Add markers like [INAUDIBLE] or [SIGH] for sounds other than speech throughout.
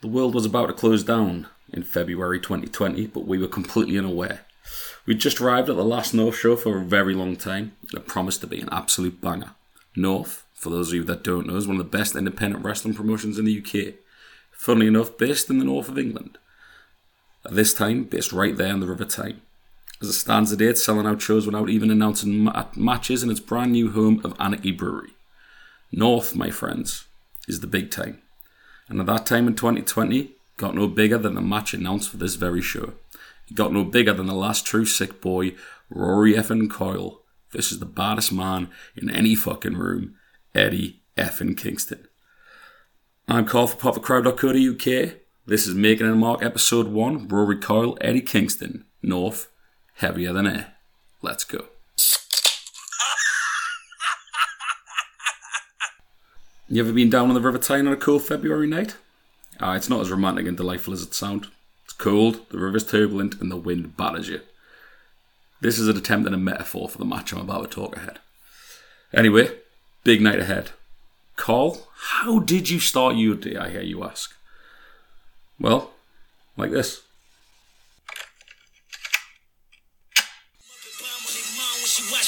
The world was about to close down in February 2020, but we were completely unaware. We'd just arrived at the last North show for a very long time. It promised to be an absolute banger. North, for those of you that don't know, is one of the best independent wrestling promotions in the UK. Funnily enough, based in the north of England. At this time, based right there in the River Tyne. As it stands today, it's selling out shows without even announcing ma- matches in its brand new home of Anarchy Brewery. North, my friends, is the big time. And at that time in 2020, got no bigger than the match announced for this very show. It got no bigger than the last true sick boy, Rory effin Coyle. This is the baddest man in any fucking room, Eddie effin Kingston. I'm Carl for PopTheCrowd.co.uk. This is Making a Mark episode 1, Rory Coyle, Eddie Kingston, North, heavier than air. Let's go. You ever been down on the River Tyne on a cool February night? Ah, it's not as romantic and delightful as it sounds. It's cold, the river's turbulent, and the wind batters you. This is an attempt at a metaphor for the match I'm about to talk ahead. Anyway, big night ahead. Carl, how did you start your day, I hear you ask? Well, like this.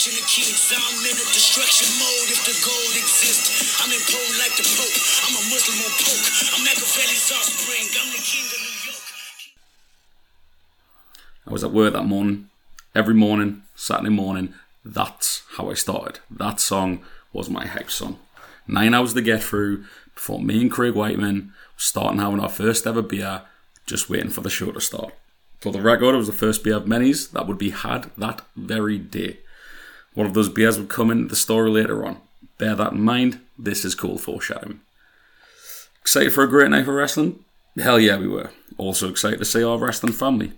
Watching the kids, I'm in a destruction mode. If the gold exists, I'm in pole like the Pope. I'm a Muslim on poke. I'm Machiavelli's offspring. I'm the king of New York. I was at work that morning, every morning, Saturday morning. That's how I started. That song was my hype song. Nine hours to get through before me and Craig Whiteman starting having our first ever beer, just waiting for the show to start. For the record, it was the first beer of many's that would be had that very day. One of those beers would come into the story later on. Bear that in mind. This is cool foreshadowing. Excited for a great night for wrestling? Hell yeah, we were. Also excited to see our wrestling family.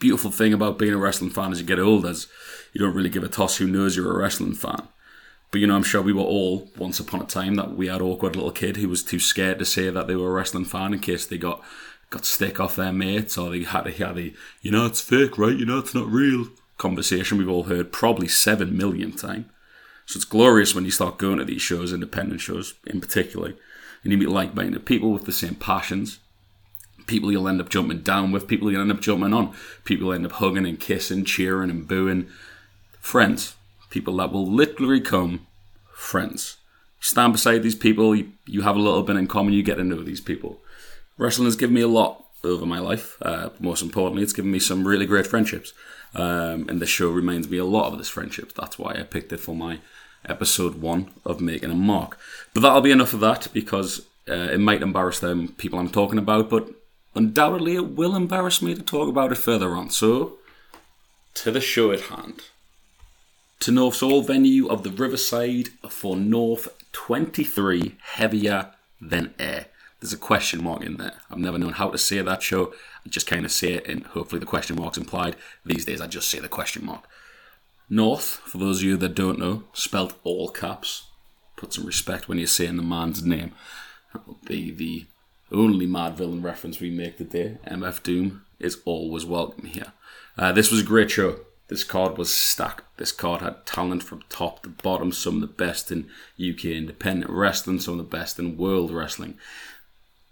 Beautiful thing about being a wrestling fan as you get older is you don't really give a toss who knows you're a wrestling fan. But you know, I'm sure we were all once upon a time that we had awkward little kid who was too scared to say that they were a wrestling fan in case they got got stick off their mates or they had to hear the you know it's fake, right? You know it's not real conversation we've all heard probably seven million times. So it's glorious when you start going to these shows, independent shows in particular, and you meet like-minded people with the same passions, people you'll end up jumping down with, people you'll end up jumping on, people end up hugging and kissing, cheering and booing, friends, people that will literally come friends. Stand beside these people, you have a little bit in common, you get to know these people. Wrestling has given me a lot over my life. Uh, most importantly, it's given me some really great friendships. Um, and the show reminds me a lot of this friendship. That's why I picked it for my episode one of Making a Mark. But that'll be enough of that because uh, it might embarrass them people I'm talking about, but undoubtedly it will embarrass me to talk about it further on. So, to the show at hand. To North's old venue of the Riverside for North 23 Heavier Than Air. There's a question mark in there. I've never known how to say that show. I just kind of say it, and hopefully the question mark's implied. These days, I just say the question mark. North, for those of you that don't know, spelt all caps. Put some respect when you're saying the man's name. That will be the only Madvillain reference we make today. MF Doom is always welcome here. Uh, this was a great show. This card was stacked. This card had talent from top to bottom, some of the best in UK independent wrestling, some of the best in world wrestling.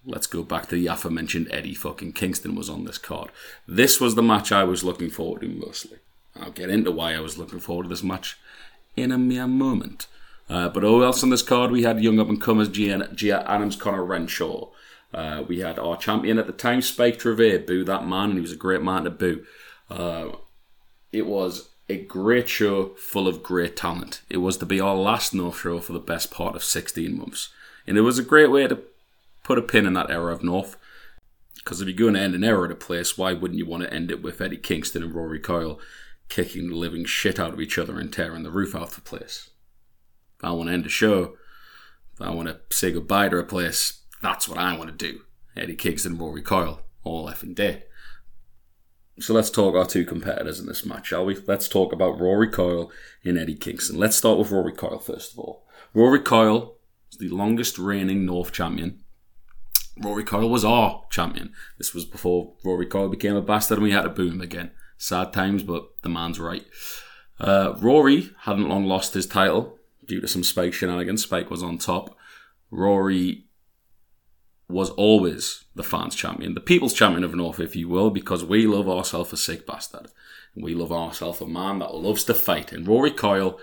Let's go back to the aforementioned Eddie fucking Kingston was on this card. This was the match I was looking forward to mostly. I'll get into why I was looking forward to this match in a mere moment. Uh, but who else on this card? We had young up and comers Gia, Gia Adams, Connor Renshaw. Uh, we had our champion at the time, Spike Trivet, boo that man, and he was a great man to boo. Uh, it was a great show full of great talent. It was to be our last North show for the best part of 16 months. And it was a great way to put a pin in that era of North. Because if you're going to end an era at a place, why wouldn't you want to end it with Eddie Kingston and Rory Coyle kicking the living shit out of each other and tearing the roof off the place? If I want to end a show, if I want to say goodbye to a place, that's what I want to do. Eddie Kingston and Rory Coyle, all effing day. So let's talk our two competitors in this match, shall we? Let's talk about Rory Coyle and Eddie Kingston. Let's start with Rory Coyle first of all. Rory Coyle is the longest reigning North champion. Rory Coyle was our champion. This was before Rory Coyle became a bastard and we had to boom again. Sad times, but the man's right. Uh, Rory hadn't long lost his title due to some Spike shenanigans. Spike was on top. Rory was always the fans' champion, the people's champion of North, if you will, because we love ourselves a sick bastard. We love ourselves a man that loves to fight. And Rory Coyle,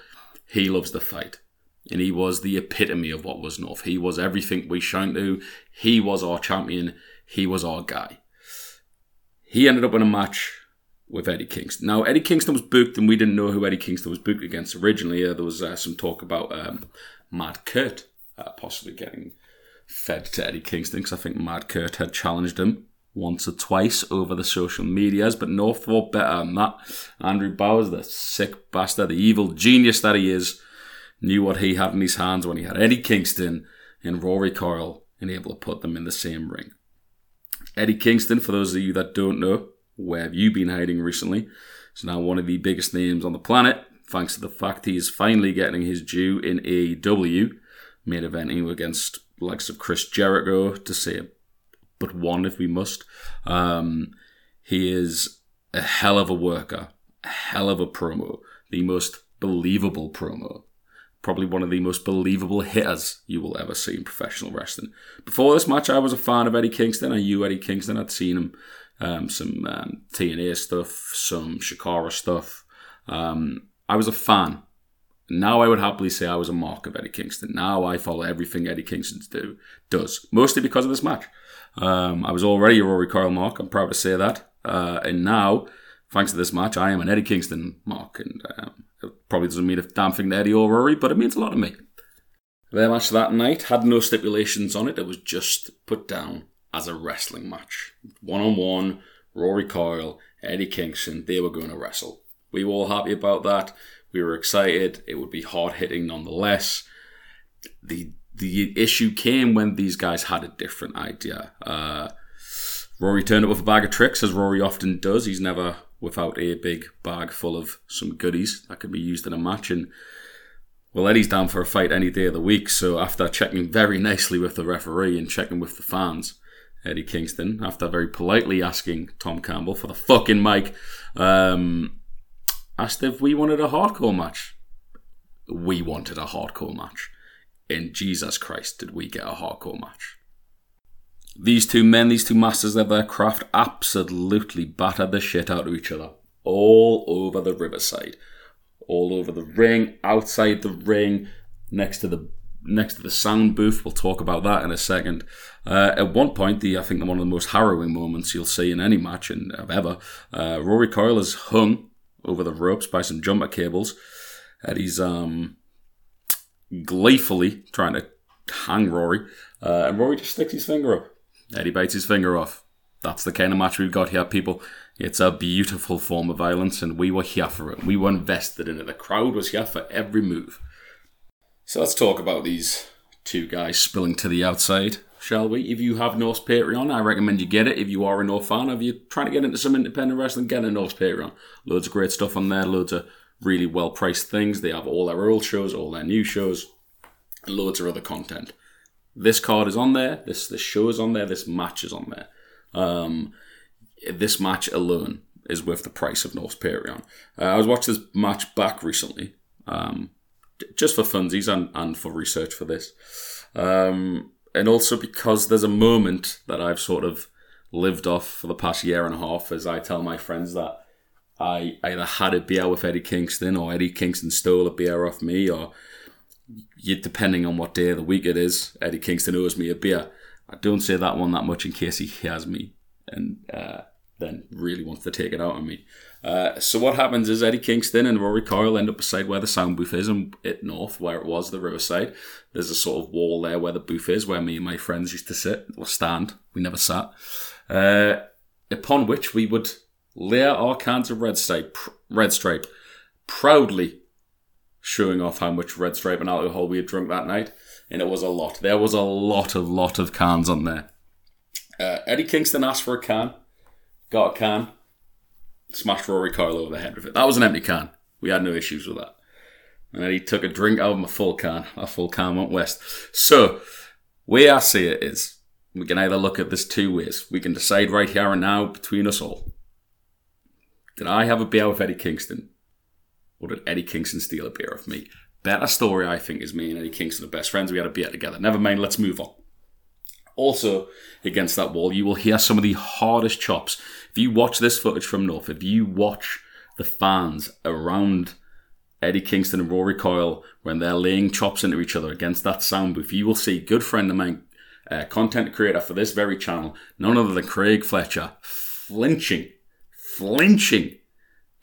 he loves to fight. And he was the epitome of what was North. He was everything we shan't do. He was our champion. He was our guy. He ended up in a match with Eddie Kingston. Now, Eddie Kingston was booked, and we didn't know who Eddie Kingston was booked against originally. Uh, there was uh, some talk about um, Mad Kurt uh, possibly getting fed to Eddie Kingston because I think Mad Kurt had challenged him once or twice over the social medias, but no thought better than that. Andrew Bowers, the sick bastard, the evil genius that he is, knew what he had in his hands when he had Eddie Kingston and Rory Coyle and able to put them in the same ring. Eddie Kingston, for those of you that don't know, where have you been hiding recently? Is now one of the biggest names on the planet, thanks to the fact he is finally getting his due in AEW, main eventing against likes of Chris Jericho to say but one if we must. Um, he is a hell of a worker, a hell of a promo, the most believable promo probably one of the most believable hitters you will ever see in professional wrestling. Before this match, I was a fan of Eddie Kingston. I knew Eddie Kingston. I'd seen him um, some um, TNA stuff, some Chikara stuff. Um, I was a fan. Now I would happily say I was a mark of Eddie Kingston. Now I follow everything Eddie Kingston do, does, mostly because of this match. Um, I was already a Rory Coyle mark. I'm proud to say that. Uh, and now, thanks to this match, I am an Eddie Kingston mark. And um, it probably doesn't mean a damn thing to Eddie or Rory, but it means a lot to me. Their match that night had no stipulations on it. It was just put down as a wrestling match. One on one, Rory Coyle, Eddie Kingston, they were going to wrestle. We were all happy about that. We were excited. It would be hard hitting nonetheless. The the issue came when these guys had a different idea. Uh, Rory turned up with a bag of tricks, as Rory often does. He's never without a big bag full of some goodies that could be used in a match. And well, Eddie's down for a fight any day of the week. So after checking very nicely with the referee and checking with the fans, Eddie Kingston, after very politely asking Tom Campbell for the fucking mic, um, asked if we wanted a hardcore match. We wanted a hardcore match. In Jesus Christ, did we get a hardcore match? These two men, these two masters of their craft, absolutely battered the shit out of each other. All over the riverside. All over the ring, outside the ring, next to the next to the sound booth. We'll talk about that in a second. Uh, at one point, the I think one of the most harrowing moments you'll see in any match and ever, uh, Rory Coyle is hung over the ropes by some jumper cables, and he's um, gleefully trying to hang Rory, uh, and Rory just sticks his finger up. Eddie bites his finger off. That's the kind of match we've got here, people. It's a beautiful form of violence, and we were here for it. We were invested in it. The crowd was here for every move. So let's talk about these two guys spilling to the outside, shall we? If you have North Patreon, I recommend you get it. If you are a North fan, if you're trying to get into some independent wrestling, get a North Patreon. Loads of great stuff on there, loads of really well priced things. They have all their old shows, all their new shows, and loads of other content this card is on there, this this show is on there, this match is on there. Um, this match alone is worth the price of North Patreon. Uh, I was watching this match back recently, um, just for funsies and, and for research for this. Um, and also because there's a moment that I've sort of lived off for the past year and a half as I tell my friends that I either had a beer with Eddie Kingston or Eddie Kingston stole a beer off me or you, depending on what day of the week it is, Eddie Kingston owes me a beer. I don't say that one that much in case he hears me and uh, then really wants to take it out on me. Uh, so what happens is Eddie Kingston and Rory Coyle end up beside where the sound booth is and it north where it was the riverside. There's a sort of wall there where the booth is where me and my friends used to sit or stand. We never sat. Uh, upon which we would layer our cans of red stripe, red stripe proudly showing off how much red stripe and alcohol we had drunk that night, and it was a lot. There was a lot, a lot of cans on there. Uh, Eddie Kingston asked for a can, got a can, smashed Rory Coyle over the head with it. That was an empty can. We had no issues with that. And then he took a drink out of my full can. A full can went west. So, way I see it is, we can either look at this two ways. We can decide right here and now between us all. Did I have a beer with Eddie Kingston? Or did Eddie Kingston steal a beer off me? Better story, I think, is me and Eddie Kingston are best friends. We had a beer together. Never mind, let's move on. Also, against that wall, you will hear some of the hardest chops. If you watch this footage from North, if you watch the fans around Eddie Kingston and Rory Coyle when they're laying chops into each other against that sound booth, you will see good friend of mine, uh, content creator for this very channel, none other than Craig Fletcher, flinching, flinching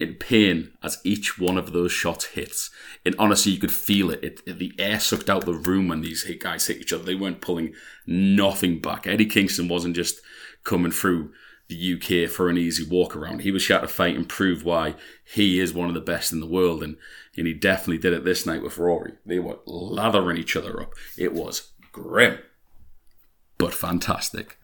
in pain as each one of those shots hits. And honestly, you could feel it. It, it. The air sucked out the room when these hit guys hit each other. They weren't pulling nothing back. Eddie Kingston wasn't just coming through the UK for an easy walk around. He was shot to fight and prove why he is one of the best in the world. And, and he definitely did it this night with Rory. They were lathering each other up. It was grim, but fantastic.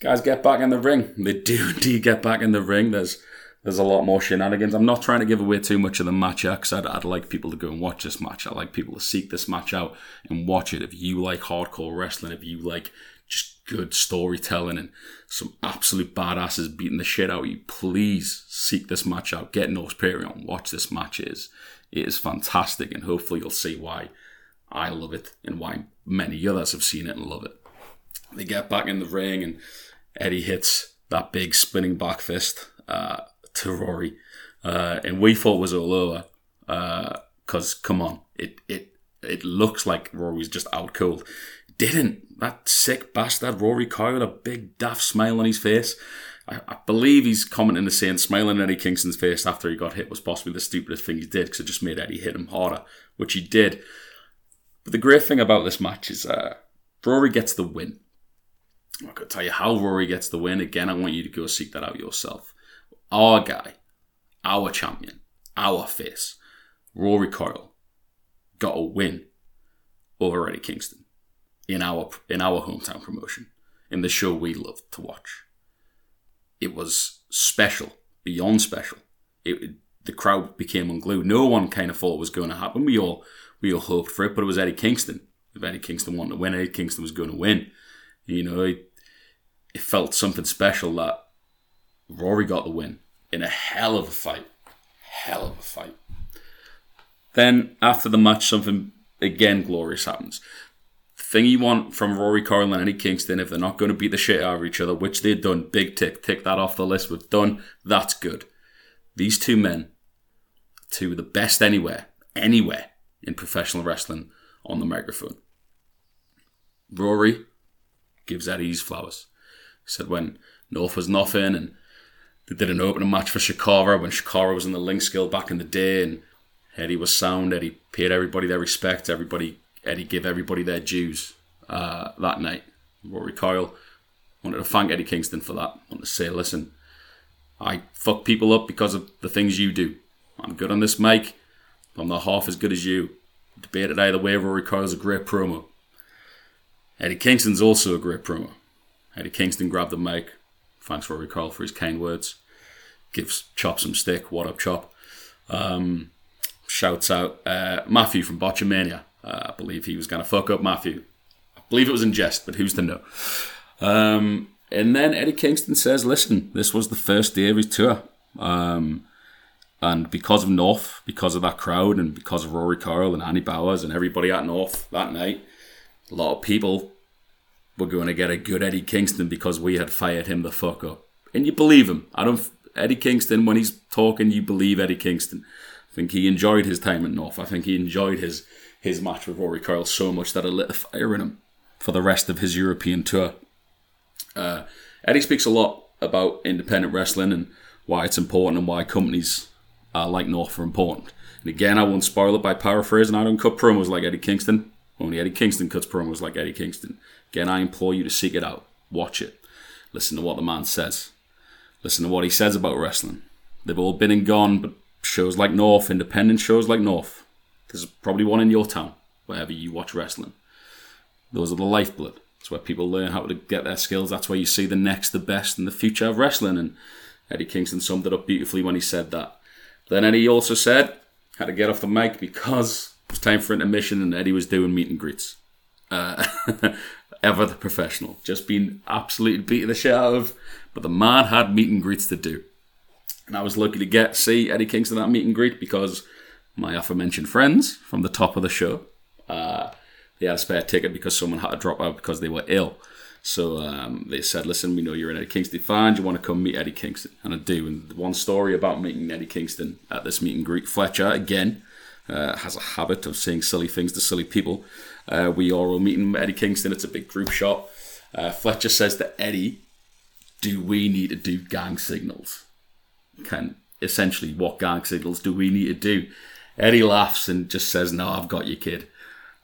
Guys, get back in the ring. They do [LAUGHS] indeed get back in the ring. There's there's a lot more shenanigans. I'm not trying to give away too much of the match because I'd, I'd like people to go and watch this match. I'd like people to seek this match out and watch it. If you like hardcore wrestling, if you like just good storytelling and some absolute badasses beating the shit out of you, please seek this match out. Get North Patreon. Watch this match. It is, it is fantastic and hopefully you'll see why I love it and why many others have seen it and love it. They get back in the ring and Eddie hits that big spinning back fist. Uh, to Rory, uh, and we thought was all over. Because uh, come on, it it it looks like Rory's just out cold. Didn't that sick bastard Rory Coyle a big daft smile on his face? I, I believe he's commenting the saying smiling Eddie Kingston's face after he got hit was possibly the stupidest thing he did because it just made Eddie hit him harder, which he did. But the great thing about this match is uh, Rory gets the win. I'm going to tell you how Rory gets the win. Again, I want you to go seek that out yourself our guy, our champion, our face, Rory Coyle, got a win over Eddie Kingston in our in our hometown promotion, in the show we loved to watch. It was special, beyond special. It, the crowd became unglued. No one kind of thought it was going to happen. We all we all hoped for it, but it was Eddie Kingston. If Eddie Kingston wanted to win, Eddie Kingston was going to win. You know, it, it felt something special that Rory got the win in a hell of a fight. Hell of a fight. Then after the match, something again glorious happens. The thing you want from Rory Coyle and Eddie Kingston, if they're not going to beat the shit out of each other, which they've done, big tick, tick that off the list. We've done. That's good. These two men, two of the best anywhere, anywhere in professional wrestling on the microphone. Rory gives Eddie his flowers. He said when North was nothing and they did an opening match for Chikara when Chikara was in the Link skill back in the day, and Eddie was sound. Eddie paid everybody their respect. Everybody, Eddie gave everybody their dues uh, that night. Rory Coyle wanted to thank Eddie Kingston for that. wanted to say, listen, I fuck people up because of the things you do. I'm good on this mic. I'm not half as good as you. Debated either way. Rory Coyle's a great promo. Eddie Kingston's also a great promo. Eddie Kingston grabbed the mic, Thanks Rory Coyle for his kind words. Gives Chop some stick. What up, Chop? Um, shouts out uh, Maffew from Botchamania. Uh, I believe he was going to fuck up Maffew. I believe it was in jest, but who's to know? Um, and then Eddie Kingston says, listen, this was the first day of his tour. Um, and because of North, because of that crowd, and because of Rory Coyle and Annie Bowers and everybody at North that night, a lot of people we're going to get a good Eddie Kingston because we had fired him the fuck up. And you believe him. I don't. Eddie Kingston, when he's talking, you believe Eddie Kingston. I think he enjoyed his time at North. I think he enjoyed his his match with Rory Coyle so much that it lit a fire in him for the rest of his European tour. Uh, Eddie speaks a lot about independent wrestling and why it's important and why companies uh, like North are important. And again, I won't spoil it by paraphrasing. I don't cut promos like Eddie Kingston. Only Eddie Kingston cuts promos like Eddie Kingston. Again, I implore you to seek it out, watch it, listen to what the man says, listen to what he says about wrestling. They've all been and gone, but shows like North, independent shows like North, there's probably one in your town, wherever you watch wrestling. Those are the lifeblood. It's where people learn how to get their skills. That's where you see the next, the best, and the future of wrestling. And Eddie Kingston summed it up beautifully when he said that. Then Eddie also said, had to get off the mic because it was time for intermission and Eddie was doing meet and greets. Uh, [LAUGHS] ever the professional. Just been absolutely beating the shit out of. But the man had meet and greets to do. And I was lucky to get see Eddie Kingston at meet and greet because my aforementioned friends from the top of the show, uh, they had a spare ticket because someone had to drop out because they were ill. So um, they said, "Listen, we know you're an Eddie Kingston fan. Do you want to come meet Eddie Kingston?" And I do. And one story about meeting Eddie Kingston at this meet and greet, Fletcher again uh, has a habit of saying silly things to silly people. Uh, we are all meeting Eddie Kingston. It's a big group shot. Uh, Fletcher says to Eddie, "Do we need to do gang signals?" Can essentially, what gang signals do we need to do? Eddie laughs and just says, "No, I've got you, kid."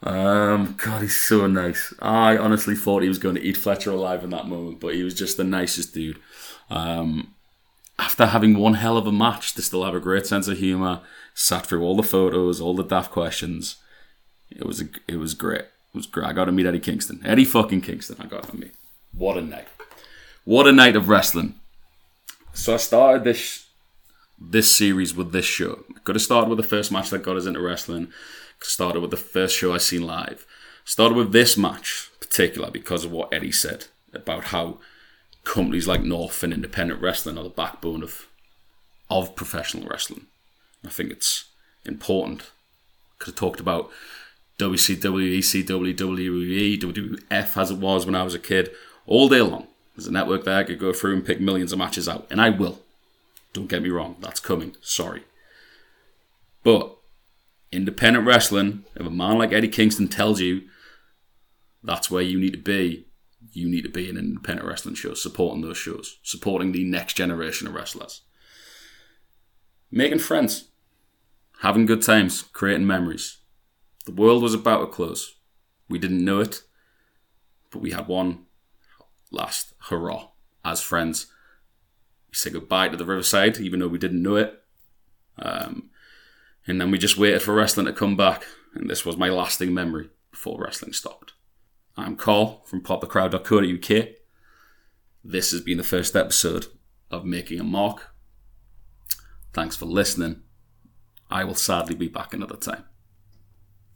Um, God, he's so nice. I honestly thought he was going to eat Fletcher alive in that moment, but he was just the nicest dude. Um, after having one hell of a match, they still have a great sense of humour. Sat through all the photos, all the daft questions. It was a, it was great. It was great. I got to meet Eddie Kingston. Eddie fucking Kingston. I got to meet. What a night. What a night of wrestling. So I started this this series with this show. Could have started with the first match that got us into wrestling. Started with the first show I seen live. Started with this match, particular because of what Eddie said about how companies like North and independent wrestling are the backbone of of professional wrestling. I think it's important because I talked about WCW, ECW, WWE, WWF as it was when I was a kid all day long. There's a network there I could go through and pick millions of matches out, and I will. Don't get me wrong, that's coming. Sorry. But independent wrestling, if a man like Eddie Kingston tells you that's where you need to be, you need to be in independent wrestling show, supporting those shows, supporting the next generation of wrestlers. Making friends, having good times, creating memories. The world was about to close. We didn't know it, but we had one last hurrah as friends. We said goodbye to the Riverside, even though we didn't know it. Um, and then we just waited for wrestling to come back, and this was my lasting memory before wrestling stopped. I'm Carl from popthecrowd.co.uk. This has been the first episode of Making a Mark. Thanks for listening. I will sadly be back another time.